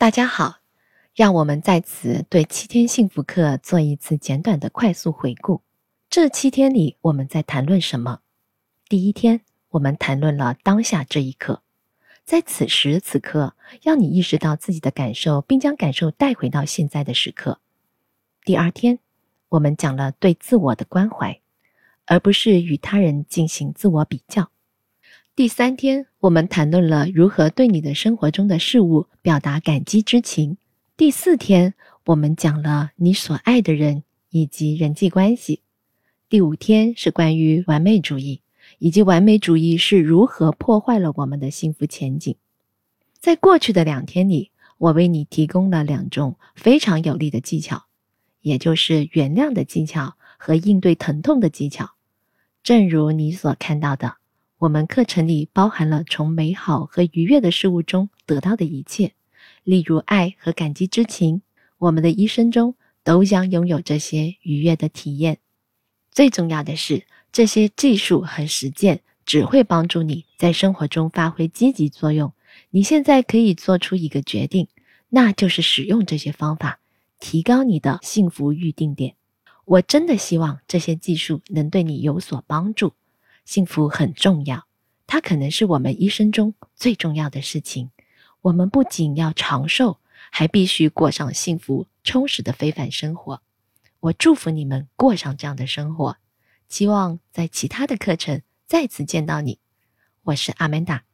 大家好，让我们在此对七天幸福课做一次简短的快速回顾。这七天里，我们在谈论什么？第一天，我们谈论了当下这一刻，在此时此刻，要你意识到自己的感受，并将感受带回到现在的时刻。第二天，我们讲了对自我的关怀，而不是与他人进行自我比较。第三天，我们谈论了如何对你的生活中的事物表达感激之情。第四天，我们讲了你所爱的人以及人际关系。第五天是关于完美主义，以及完美主义是如何破坏了我们的幸福前景。在过去的两天里，我为你提供了两种非常有力的技巧，也就是原谅的技巧和应对疼痛的技巧。正如你所看到的。我们课程里包含了从美好和愉悦的事物中得到的一切，例如爱和感激之情。我们的一生中都将拥有这些愉悦的体验。最重要的是，这些技术和实践只会帮助你在生活中发挥积极作用。你现在可以做出一个决定，那就是使用这些方法，提高你的幸福预定点。我真的希望这些技术能对你有所帮助。幸福很重要，它可能是我们一生中最重要的事情。我们不仅要长寿，还必须过上幸福充实的非凡生活。我祝福你们过上这样的生活，希望在其他的课程再次见到你。我是阿曼达。